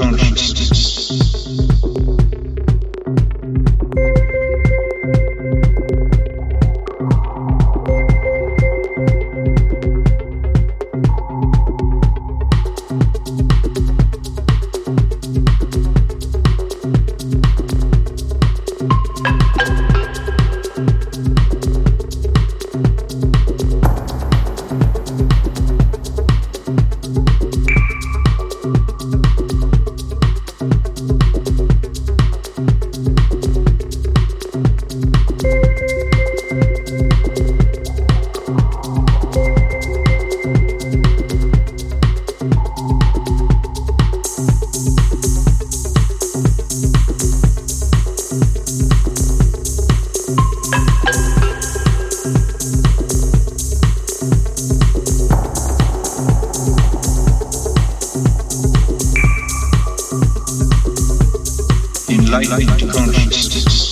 Consciousness. Enlightened consciousness.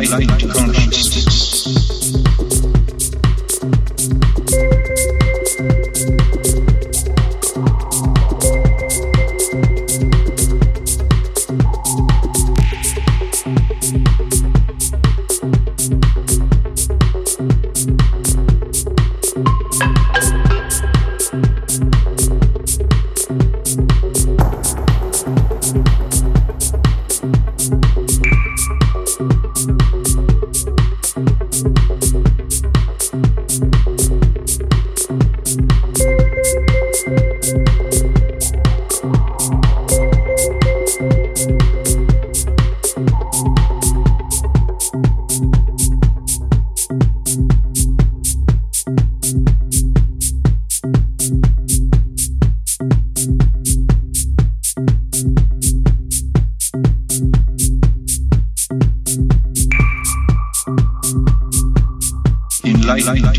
Enlightened consciousness. Consciousness.